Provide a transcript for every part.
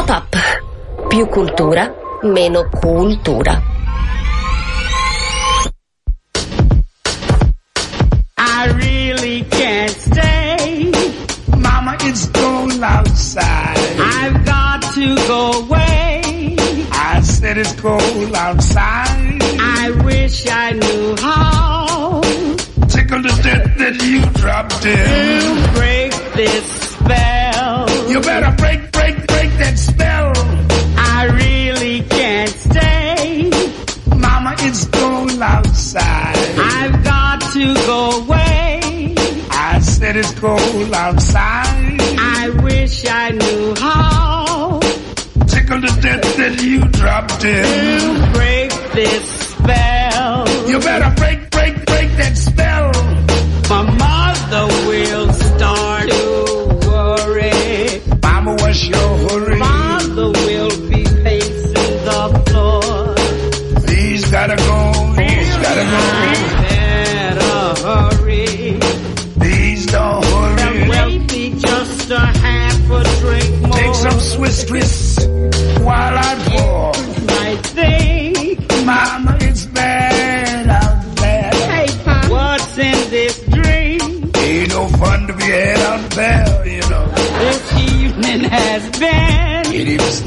Pop-up. Più cultura, meno cultura. I really can't stay. Mama, it's cold outside. I've got to go away. I said it's cold outside. I wish I knew how. Tickle the death that you dropped in. To break this spell. You better break, break, break I said it's cold outside. I wish I knew how. Tickle the death that you dropped in.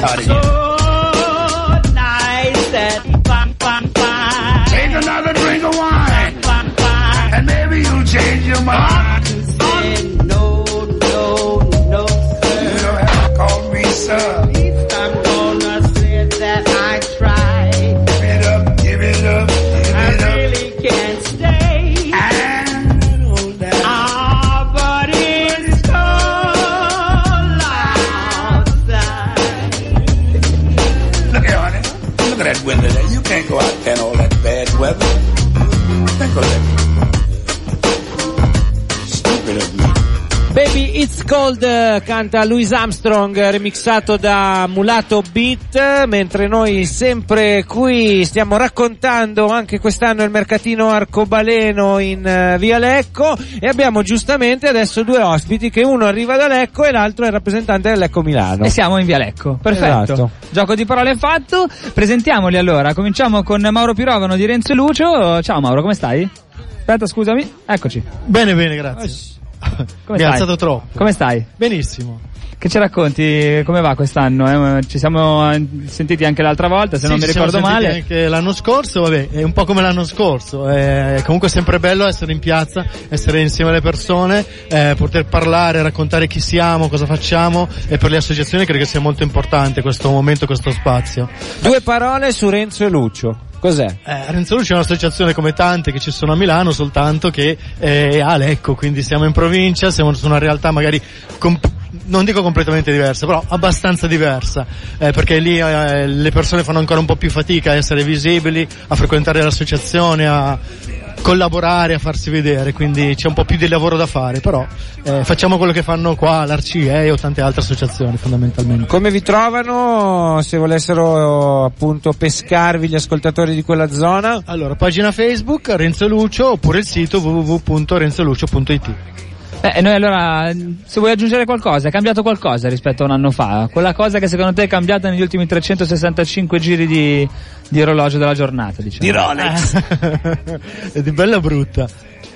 retarded. So nice that It's Cold eh, canta Louis Armstrong eh, remixato da Mulato Beat mentre noi sempre qui stiamo raccontando anche quest'anno il mercatino arcobaleno in eh, via Lecco e abbiamo giustamente adesso due ospiti che uno arriva da Lecco e l'altro è il rappresentante del Lecco Milano. E siamo in via Lecco. Perfetto. Esatto. Gioco di parole fatto. Presentiamoli allora. Cominciamo con Mauro Pirovano di Renzo Lucio. Ciao Mauro, come stai? Aspetta, scusami. Eccoci. Bene, bene, grazie. Come Mi ha stai? alzato troppo. Come stai? Benissimo. Che ci racconti? Come va quest'anno? eh? Ci siamo eh, sentiti anche l'altra volta, se Sì, non mi ricordo male. Anche l'anno scorso, vabbè, è un po' come l'anno scorso. È comunque sempre bello essere in piazza, essere insieme alle persone, eh, poter parlare, raccontare chi siamo, cosa facciamo e per le associazioni credo che sia molto importante questo momento, questo spazio. Due parole su Renzo e Lucio. Cos'è? Eh, Renzo Luce è un'associazione come tante che ci sono a Milano, soltanto che eh, è a Lecco, quindi siamo in provincia, siamo su una realtà magari comp- non dico completamente diversa, però abbastanza diversa, eh, perché lì eh, le persone fanno ancora un po' più fatica a essere visibili, a frequentare l'associazione, a collaborare, a farsi vedere, quindi c'è un po' più di lavoro da fare, però eh, facciamo quello che fanno qua l'Arcie o tante altre associazioni fondamentalmente. Come vi trovano se volessero appunto pescarvi gli ascoltatori di quella zona? Allora, pagina Facebook Renzo Lucio oppure il sito www.renzolucio.it. Beh, noi allora, se vuoi aggiungere qualcosa, è cambiato qualcosa rispetto a un anno fa? Quella cosa che secondo te è cambiata negli ultimi 365 giri di, di orologio della giornata, diciamo? Di Rolex. è di bella brutta.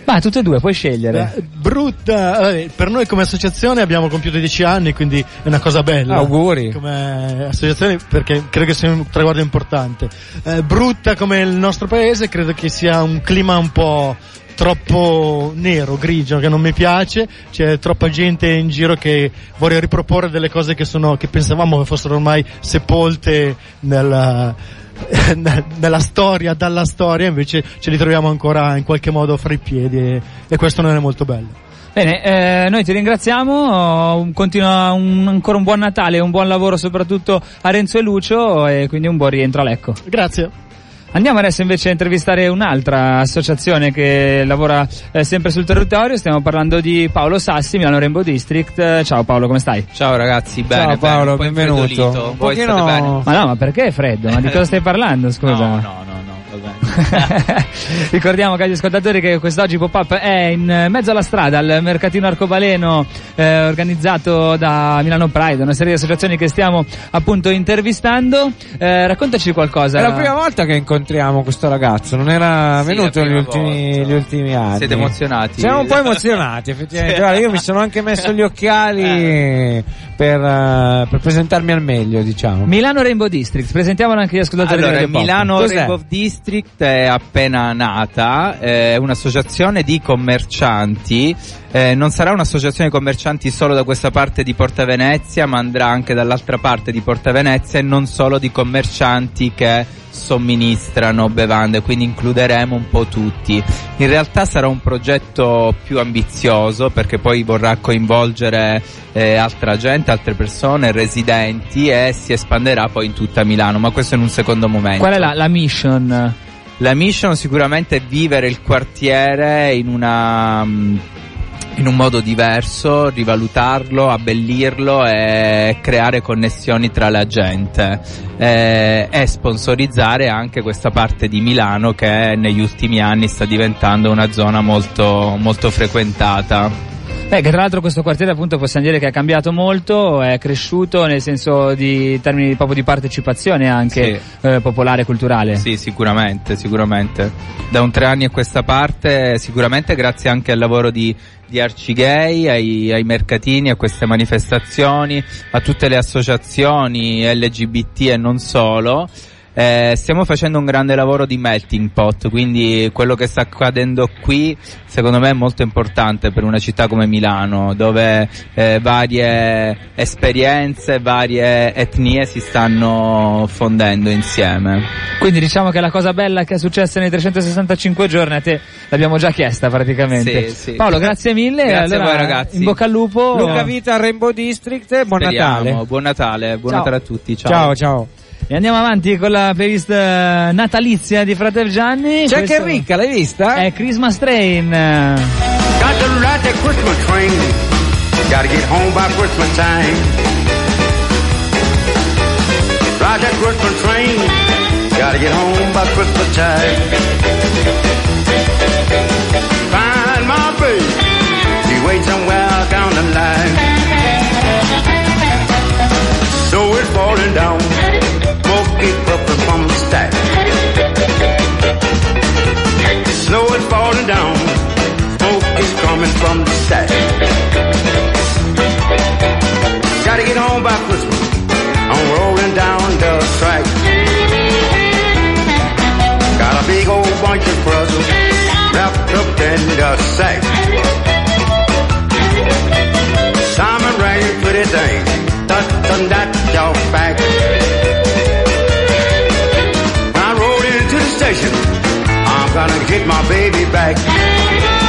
Ma tutte e due, puoi scegliere. Eh, brutta, vabbè, per noi come associazione abbiamo compiuto 10 anni, quindi è una cosa bella. Auguri. Come associazione, perché credo che sia un traguardo importante. Eh, brutta come il nostro paese, credo che sia un clima un po' troppo nero, grigio, che non mi piace, c'è troppa gente in giro che vuole riproporre delle cose che sono, che pensavamo che fossero ormai sepolte nella, nella storia, dalla storia, invece ce li troviamo ancora in qualche modo fra i piedi e, e questo non è molto bello. Bene, eh, noi ti ringraziamo, continua un- ancora un buon Natale un buon lavoro soprattutto a Renzo e Lucio e quindi un buon rientro a Lecco. Grazie. Andiamo adesso invece a intervistare un'altra associazione che lavora eh, sempre sul territorio, stiamo parlando di Paolo Sassi, Milano Rainbow District. Eh, Ciao Paolo, come stai? Ciao ragazzi, bene, Ciao Paolo, benvenuto. Un Voi pochino- state bene? Ma no, ma perché è freddo? Ma di cosa stai parlando, scusa? No, no, Ricordiamo, cari ascoltatori, che quest'oggi Pop-Up è in mezzo alla strada al mercatino arcobaleno eh, organizzato da Milano Pride, una serie di associazioni che stiamo appunto intervistando. Eh, raccontaci qualcosa. È la prima volta che incontriamo questo ragazzo, non era Sì, venuto negli ultimi, gli ultimi anni. Siete emozionati? Siamo un po' emozionati, effettivamente. Guarda, io mi sono anche messo gli occhiali per, eh, per presentarmi al meglio, diciamo. Milano Rainbow District, presentiamolo anche agli ascoltatori Allora. Milano? Rainbow District è appena nata, è un'associazione di commercianti, eh, non sarà un'associazione di commercianti solo da questa parte di Porta Venezia, ma andrà anche dall'altra parte di Porta Venezia e non solo di commercianti che somministrano bevande, quindi includeremo un po' tutti. In realtà sarà un progetto più ambizioso perché poi vorrà coinvolgere eh, altra gente, altre persone, residenti e si espanderà poi in tutta Milano, ma questo in un secondo momento. Qual è la, la mission? La mission sicuramente è vivere il quartiere in una mm, in un modo diverso, rivalutarlo, abbellirlo e creare connessioni tra la gente eh, e sponsorizzare anche questa parte di Milano che negli ultimi anni sta diventando una zona molto, molto frequentata. Beh, che tra l'altro questo quartiere appunto possiamo dire che è cambiato molto, è cresciuto nel senso di in termini proprio di partecipazione anche eh, popolare e culturale. Sì, sicuramente, sicuramente. Da un tre anni a questa parte, sicuramente grazie anche al lavoro di, di Arcigay, ai, ai mercatini, a queste manifestazioni, a tutte le associazioni LGBT e non solo. Eh, stiamo facendo un grande lavoro di melting pot, quindi quello che sta accadendo qui secondo me è molto importante per una città come Milano, dove eh, varie esperienze, varie etnie si stanno fondendo insieme. Quindi diciamo che la cosa bella che è successa nei 365 giorni a te l'abbiamo già chiesta praticamente. Sì, sì. Paolo, grazie mille. Grazie a allora, voi, ragazzi. In bocca al lupo. Luca Vita Rainbow District, buon Speriamo. Natale. Buon Natale, buon Ciao. Natale a tutti. Ciao. Ciao, ciao. E andiamo avanti con la playlist eh, natalizia di Fratel Gianni. C'è anche Questo Enrica, l'hai vista? È Christmas Train. Got to ride that Christmas train. Gotta get home by Christmas time. Ride that Christmas train. Gotta get home by Christmas time. Find my baby. She waits somewhere down the line. Snow is falling down. Purple from the stack. Snow is falling down. Smoke is coming from the stack. Gotta get home by Christmas. I'm rolling down the track. Got a big old bunch of presents wrapped up in the sack. Simon Ray, pretty thing, that done that your back. Station, I'm gonna get my baby back.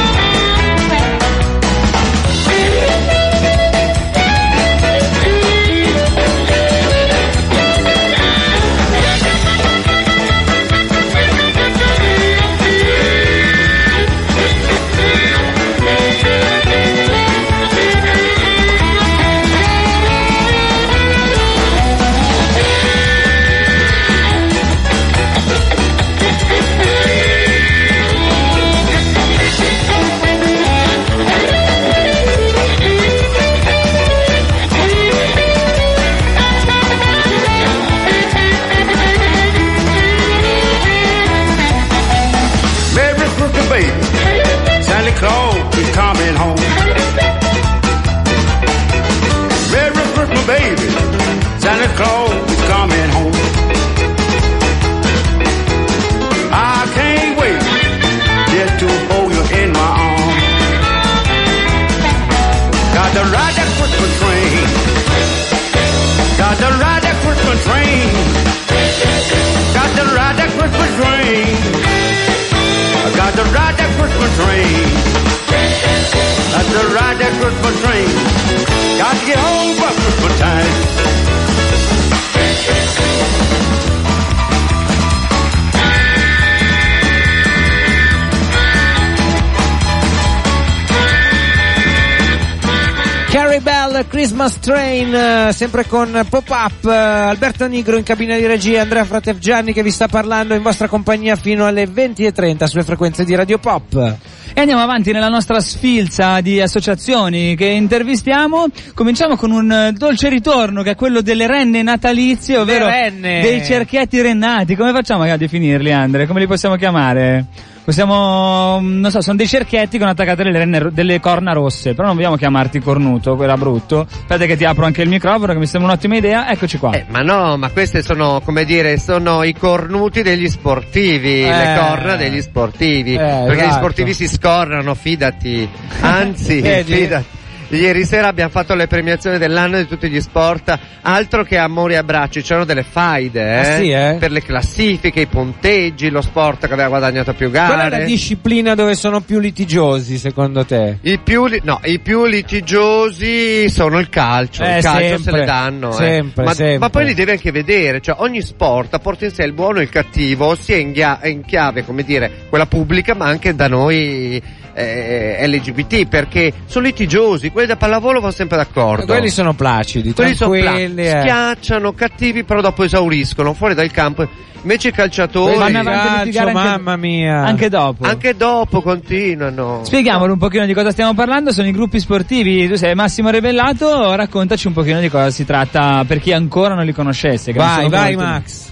Christmas Train, eh, sempre con Pop-Up, eh, Alberto Nigro in cabina di regia, Andrea Fratefgianni che vi sta parlando in vostra compagnia fino alle 20.30 sulle frequenze di Radio Pop. E andiamo avanti nella nostra sfilza di associazioni che intervistiamo. Cominciamo con un eh, dolce ritorno che è quello delle renne natalizie, ovvero renne. dei cerchietti rennati. Come facciamo a definirli, Andre? Come li possiamo chiamare? Possiamo, mm, non so, sono dei cerchietti con attaccate delle, renne, delle corna rosse, però non vogliamo chiamarti cornuto, quella brutto. Aspetta che ti apro anche il microfono, che mi sembra un'ottima idea. Eccoci qua. Eh, ma no, ma queste sono, come dire, sono i cornuti degli sportivi, Eh. le corna degli sportivi. Eh, perché gli esatto. sportivi si scorrano, fidati. Anzi, fidati. Ieri sera abbiamo fatto le premiazioni dell'anno di tutti gli sport, altro che amori e abbracci, c'erano delle faide, eh? Ah, sì, eh? Per le classifiche, i punteggi, lo sport che aveva guadagnato più Qual è la gare. disciplina dove sono più litigiosi secondo te? I più, li- no, i più litigiosi sono il calcio, Eh, il calcio se sempre, le danno. eh. sempre, ma, sempre. ma poi li devi anche vedere, cioè ogni sport porta in sé il buono e il cattivo, sia in, in chiave, come dire, quella pubblica, ma anche da noi eh, LGBT, perché sono litigiosi, quelli da pallavolo vanno sempre d'accordo. Quelli sono placidi, Quelli sono pla- tranquilli. eh. schiacciano, cattivi, però dopo esauriscono, fuori dal campo. Invece i calciatori, Vanno avanti a mamma mia. Anche dopo. anche dopo continuano. Spieghiamolo un pochino di cosa stiamo parlando, sono i gruppi sportivi, tu sei Massimo Rebellato, raccontaci un pochino di cosa si tratta per chi ancora non li conoscesse. Vai, vai molti. Max.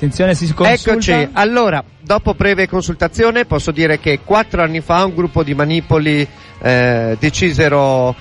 Attenzione, si consulta. Eccoci, allora, dopo breve consultazione posso dire che quattro anni fa un gruppo di manipoli eh, decisero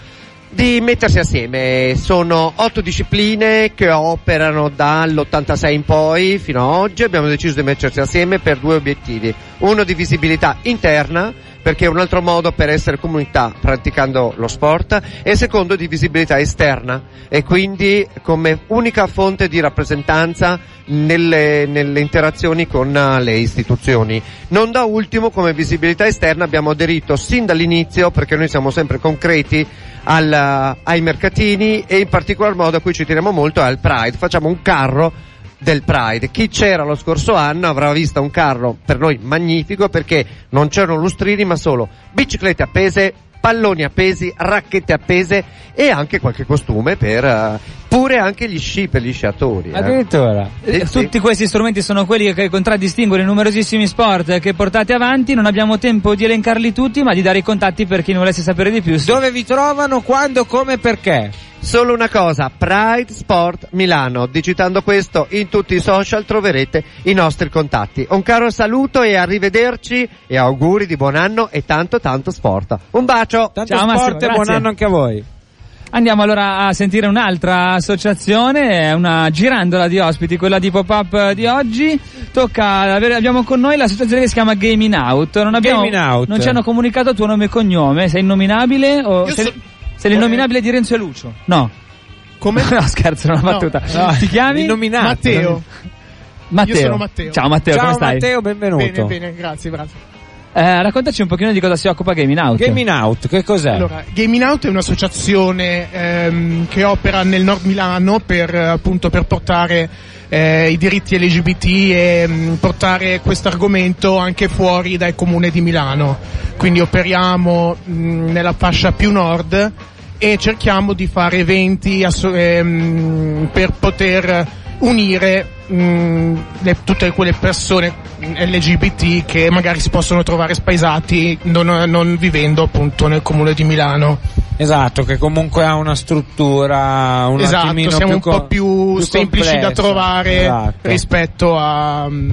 di mettersi assieme. Sono otto discipline che operano dall'86 in poi fino a oggi. Abbiamo deciso di mettersi assieme per due obiettivi. Uno di visibilità interna, perché è un altro modo per essere comunità praticando lo sport, e secondo di visibilità esterna, e quindi come unica fonte di rappresentanza nelle, nelle interazioni con eh, le istituzioni. Non da ultimo, come visibilità esterna, abbiamo aderito sin dall'inizio, perché noi siamo sempre concreti, al- ai mercatini e in particolar modo a cui ci teniamo molto è al Pride. Facciamo un carro del Pride. Chi c'era lo scorso anno avrà visto un carro per noi magnifico perché non c'erano lustrini ma solo biciclette appese, palloni appesi, racchette appese e anche qualche costume per eh, pure anche gli sci per gli sciatori. eh. Addirittura. Eh, Sì, sì. Tutti questi strumenti sono quelli che contraddistinguono i numerosissimi sport che portate avanti. Non abbiamo tempo di elencarli tutti, ma di dare i contatti per chi ne volesse sapere di più. Dove vi trovano, quando, come, perché? Solo una cosa, Pride Sport Milano. Digitando questo in tutti i social troverete i nostri contatti. Un caro saluto e arrivederci e auguri di buon anno e tanto tanto sport. Un bacio! Tanto Ciao, Massimo, sport e buon anno anche a voi. Andiamo allora a sentire un'altra associazione, è una girandola di ospiti, quella di pop-up di oggi. Tocca avere, abbiamo con noi l'associazione che si chiama Gaming Out. Non, abbiamo, Gaming Out. non ci hanno comunicato tuo nome e cognome. Sei innominabile o Io sei, so- sei l'innominabile di Renzo e Lucio? No. Come? no, scherzo, è una No, battuta. no. Ti chiami? Innominato. Matteo. Matteo. Io sono Matteo. Ciao Matteo, Ciao come stai? Matteo, benvenuto. Bene, bene, grazie, grazie. Eh, raccontaci un pochino di cosa si occupa Gaming Out. Gaming Out, che cos'è? Allora, Gaming Out è un'associazione ehm, che opera nel nord Milano per eh, appunto per portare eh, i diritti LGBT e mm, portare questo argomento anche fuori dal comune di Milano. Quindi operiamo mm, nella fascia più nord e cerchiamo di fare eventi asso- ehm, per poter unire mm, le- tutte quelle persone mm, LGBT che magari si possono trovare spaesati non, non vivendo appunto nel comune di Milano. Esatto, che comunque ha una struttura un esatto, siamo più un po' co- più, semplici da complessa. trovare Esatto. rispetto a, mm,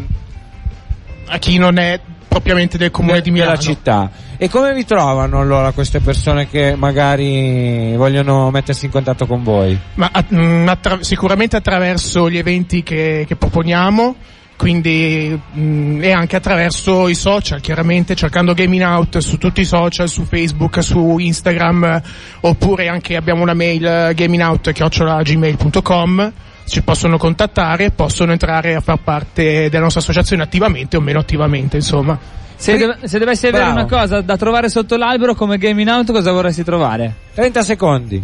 a chi non è propriamente del comune di della Milano. città. E come vi trovano allora queste persone che magari vogliono mettersi in contatto con voi? Ma mm, attra- sicuramente attraverso gli eventi che, che proponiamo, quindi mm, e anche attraverso i social, chiaramente cercando Gaming Out su tutti i social, su Facebook, su Instagram, oppure anche abbiamo una mail eh, gamingout@gmail.com ci possono contattare, possono entrare a far parte della nostra associazione attivamente o meno attivamente, insomma. Se, dov- se dovessi avere Bravo. una cosa da trovare sotto l'albero come Gaming Out, cosa vorresti trovare? 30 secondi.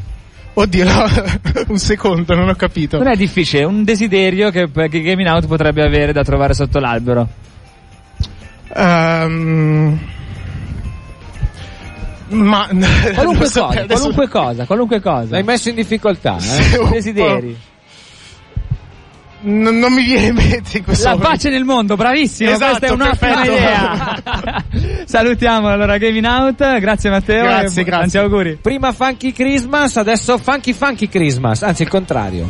Oddio, no, un secondo, non ho capito. Non è difficile, è un desiderio che, che Gaming Out potrebbe avere da trovare sotto l'albero. Ehm, Ma Qualunque so, cosa, adesso- qualunque cosa, qualunque cosa. L'hai messo in difficoltà, eh? Un po'. Non, non mi viene in mente in questo La momento. pace nel mondo, bravissimo, Esatto, questa è un'ottima idea. Salutiamo allora Gavin Out, grazie Matteo Grazie, grazie. tanti auguri. Prima Funky Christmas, adesso Funky Funky Christmas, anzi il contrario.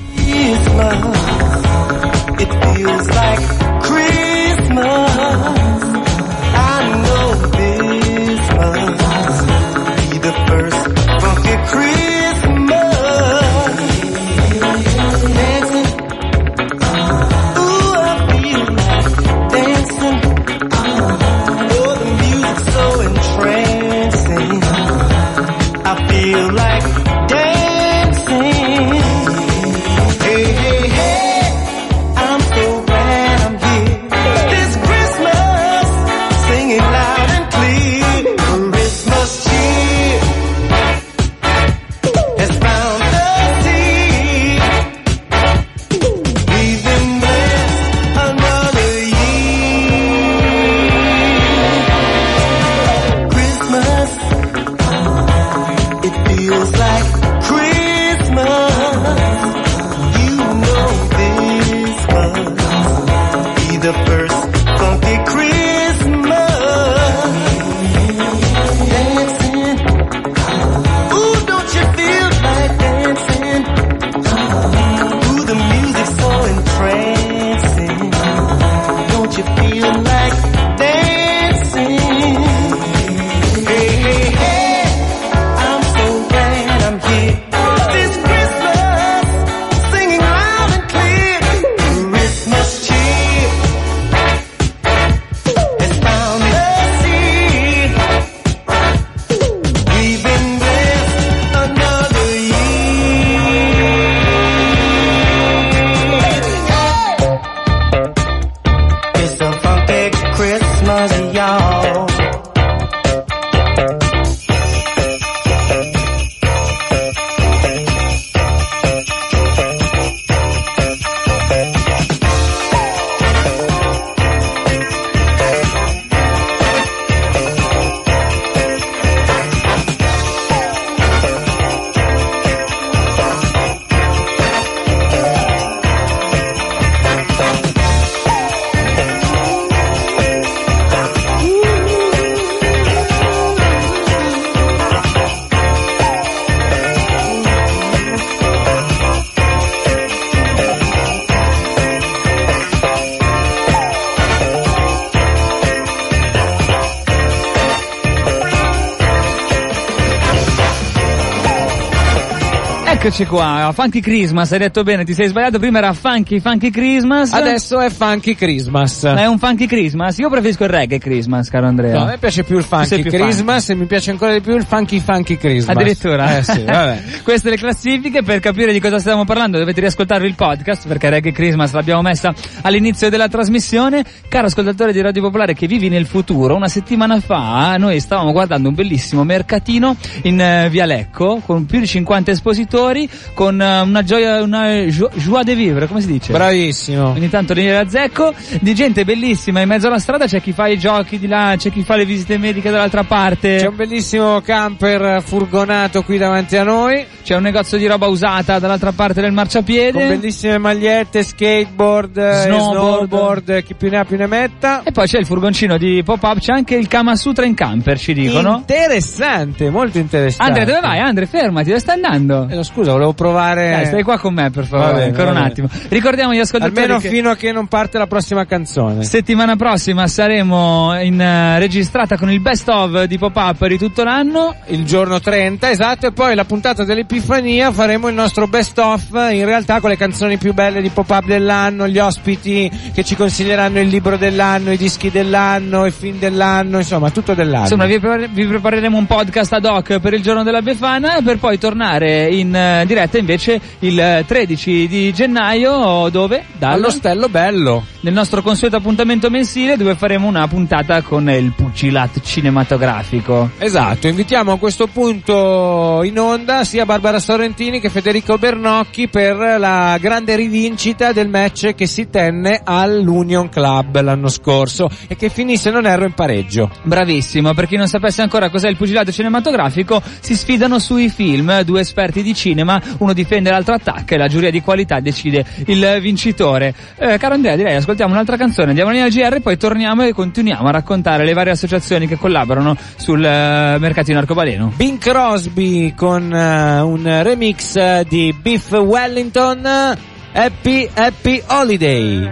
Eccoci qua, Funky Christmas, hai detto bene, ti sei sbagliato, prima era Funky Funky Christmas. Adesso è Funky Christmas. Ma è un Funky Christmas? Io preferisco il reggae Christmas, caro Andrea. No, a me piace più il Funky più Christmas e mi piace ancora di più il Funky Funky Christmas. Addirittura? Eh sì, vabbè. Queste le classifiche, per capire di cosa stiamo parlando dovete riascoltarvi il podcast perché Reggae Christmas l'abbiamo messa all'inizio della trasmissione. Caro ascoltatore di Radio Popolare che vivi nel futuro, una settimana fa noi stavamo guardando un bellissimo mercatino in eh, Via Lecco con più di 50 espositori, con eh, una gioia, una jo- joie de vivre, come si dice? Bravissimo. Ogni tanto lì a zecco, di gente bellissima in mezzo alla strada, c'è chi fa i giochi di là, c'è chi fa le visite mediche dall'altra parte. C'è un bellissimo camper furgonato qui davanti a noi, C'è un negozio di roba usata dall'altra parte del marciapiede. con bellissime magliette, skateboard, eh, Snowboard. snowboard, eh, chi più ne ha più ne metta. E poi c'è il furgoncino di pop-up, c'è anche il Kama Sutra in camper, ci dicono. Interessante, molto interessante. Andre, dove vai? Andre, fermati, dove stai andando? Eh, no, scusa, volevo provare. Dai, stai qua con me, per favore, bene, ancora un attimo. Ricordiamo gli ascoltatori Almeno che fino a che non parte la prossima canzone. settimana prossima saremo in eh, registrata con il best of di pop-up di tutto l'anno. il giorno 30, esatto, e poi la puntata dell'Epifania faremo il nostro best of, in realtà con le canzoni più belle di pop-up dell'anno, gli ospiti che ci consiglieranno il libro dell'anno, i dischi dell'anno, i film dell'anno, insomma, tutto dell'anno. Insomma, vi, prepar- vi prepareremo un podcast ad hoc per il giorno della Befana per poi tornare in eh, eh, diretta invece il 13 di gennaio dove? Dal- All'Ostello Bello. nel nostro consueto appuntamento mensile dove faremo una puntata con il pugilato cinematografico. Esatto, invitiamo a questo punto in onda sia Barbara Sorrentini che Federico Bernocchi per la grande rivincita del match che si tenne all'Union Club l'anno scorso e che finì se non erro in pareggio. Bravissimo, per chi non sapesse ancora cos'è il pugilato cinematografico, si sfidano sui film, due esperti di cinema, uno difende l'altro attacca e la giuria di qualità decide il vincitore. Eh, caro Andrea, direi ascoltiamo un'altra canzone, andiamo in GR, poi torniamo e continuiamo a raccontare le varie associazioni che collaborano sul eh, mercatino arcobaleno. Bing Crosby con eh, un remix di Beef Wellington, Happy Happy Holiday.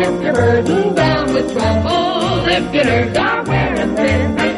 If you're burdened down with trouble, if you're down wearing thin, pack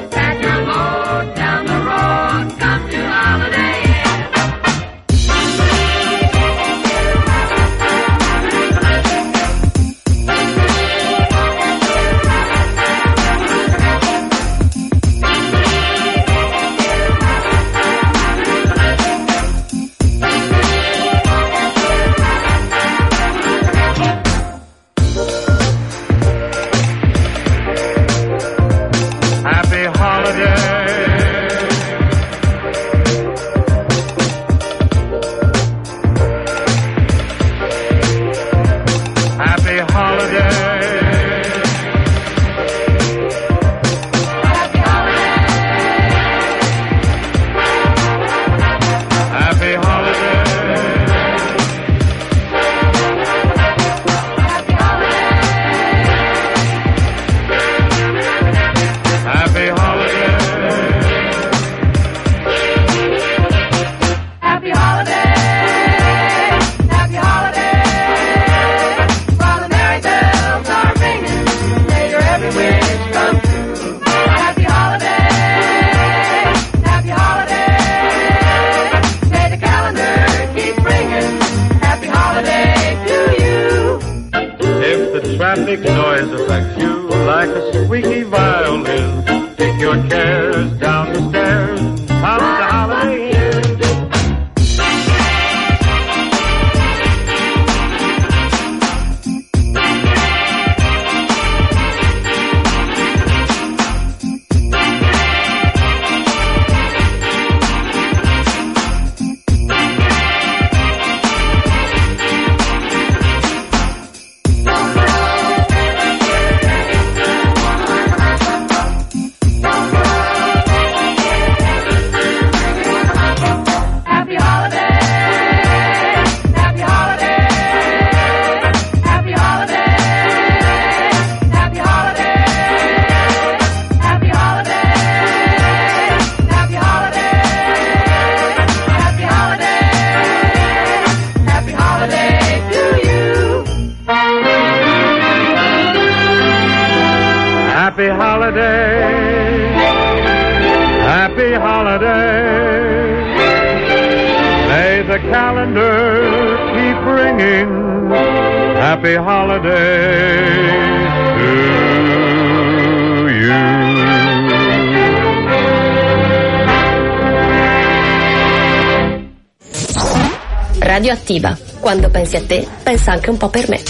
Radioattiva. Quando pensi a te, pensa anche un po' per me.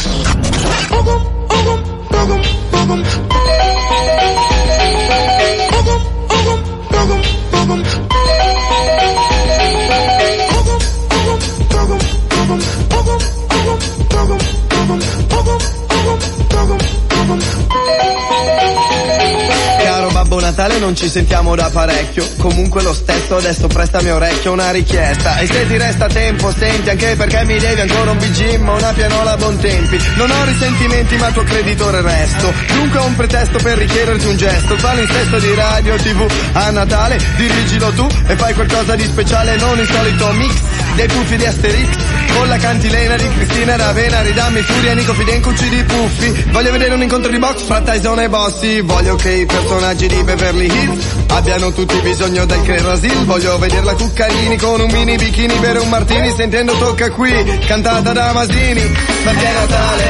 Caro Babbo Natale non ci sentiamo da parecchio. Comunque lo stesso adesso prestami orecchio una richiesta. E se ti resta tempo senti anche perché mi devi ancora un BG ma una pianola a buon tempi. Non ho risentimenti ma tuo creditore resto. Dunque ho un pretesto per richiederti un gesto. Fallo in sesto di radio tv a Natale Dirigilo tu e fai qualcosa di speciale Non il solito mix dei puffi di Asterix Con la cantilena di Cristina Ravena Ridammi Furia, Nico Fidenco, di Puffi. Voglio vedere un incontro di box fra Tyson e Bossi. Voglio che i personaggi di Beverly Hills Abbiano tutti bisogno del Crasil Voglio vedere la Cuccarini con un mini bikini Bere un martini. Sentendo tocca qui Cantata da Masini. Perché è Natale,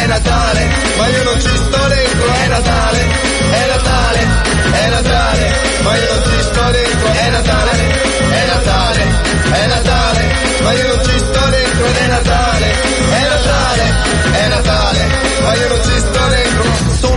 è Natale Ma io non ci sto dentro, è Natale, è Natale, è Natale ma io non ci sto dentro ed è Natale, è Natale, è Natale, ma io non ci sto dentro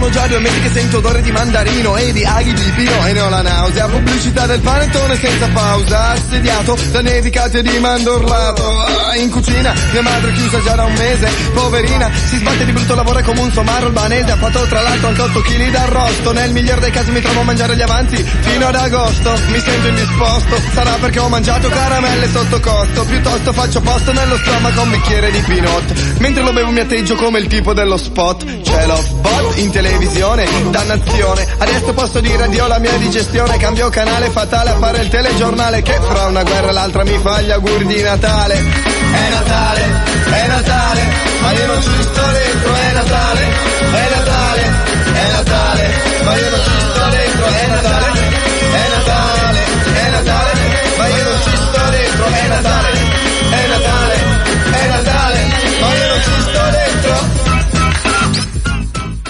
sento odore di mandarino e di aghi di pino e ne ho la nausea. Pubblicità del panettone senza pausa, assediato da nevicate di mandorlato. Ah, In cucina, mia madre chiusa già da un mese, poverina, si sbatte di brutto lavoro come un somaro albanese. Ha fatto tra l'altro anche 8 kg d'arrosto. Nel miglior dei casi mi trovo a mangiare gli avanzi fino ad agosto. Mi sento indisposto, sarà perché ho mangiato caramelle sotto costo. Piuttosto faccio posto nello stomaco un bicchiere di pinot. Mentre lo bevo mi atteggio come il tipo dello spot. C'è lo spot in televisione, televisione, dannazione. Adesso posso dire addio alla mia digestione, cambio canale fatale a fare il telegiornale che fra una guerra e l'altra mi fa gli auguri di Natale. È Natale, è Natale, ma io non ci sto dentro, è Natale, è Natale, è Natale, ma io non ci sto dentro, è Natale, è Natale, è Natale, ma io non ci sto dentro, è Natale.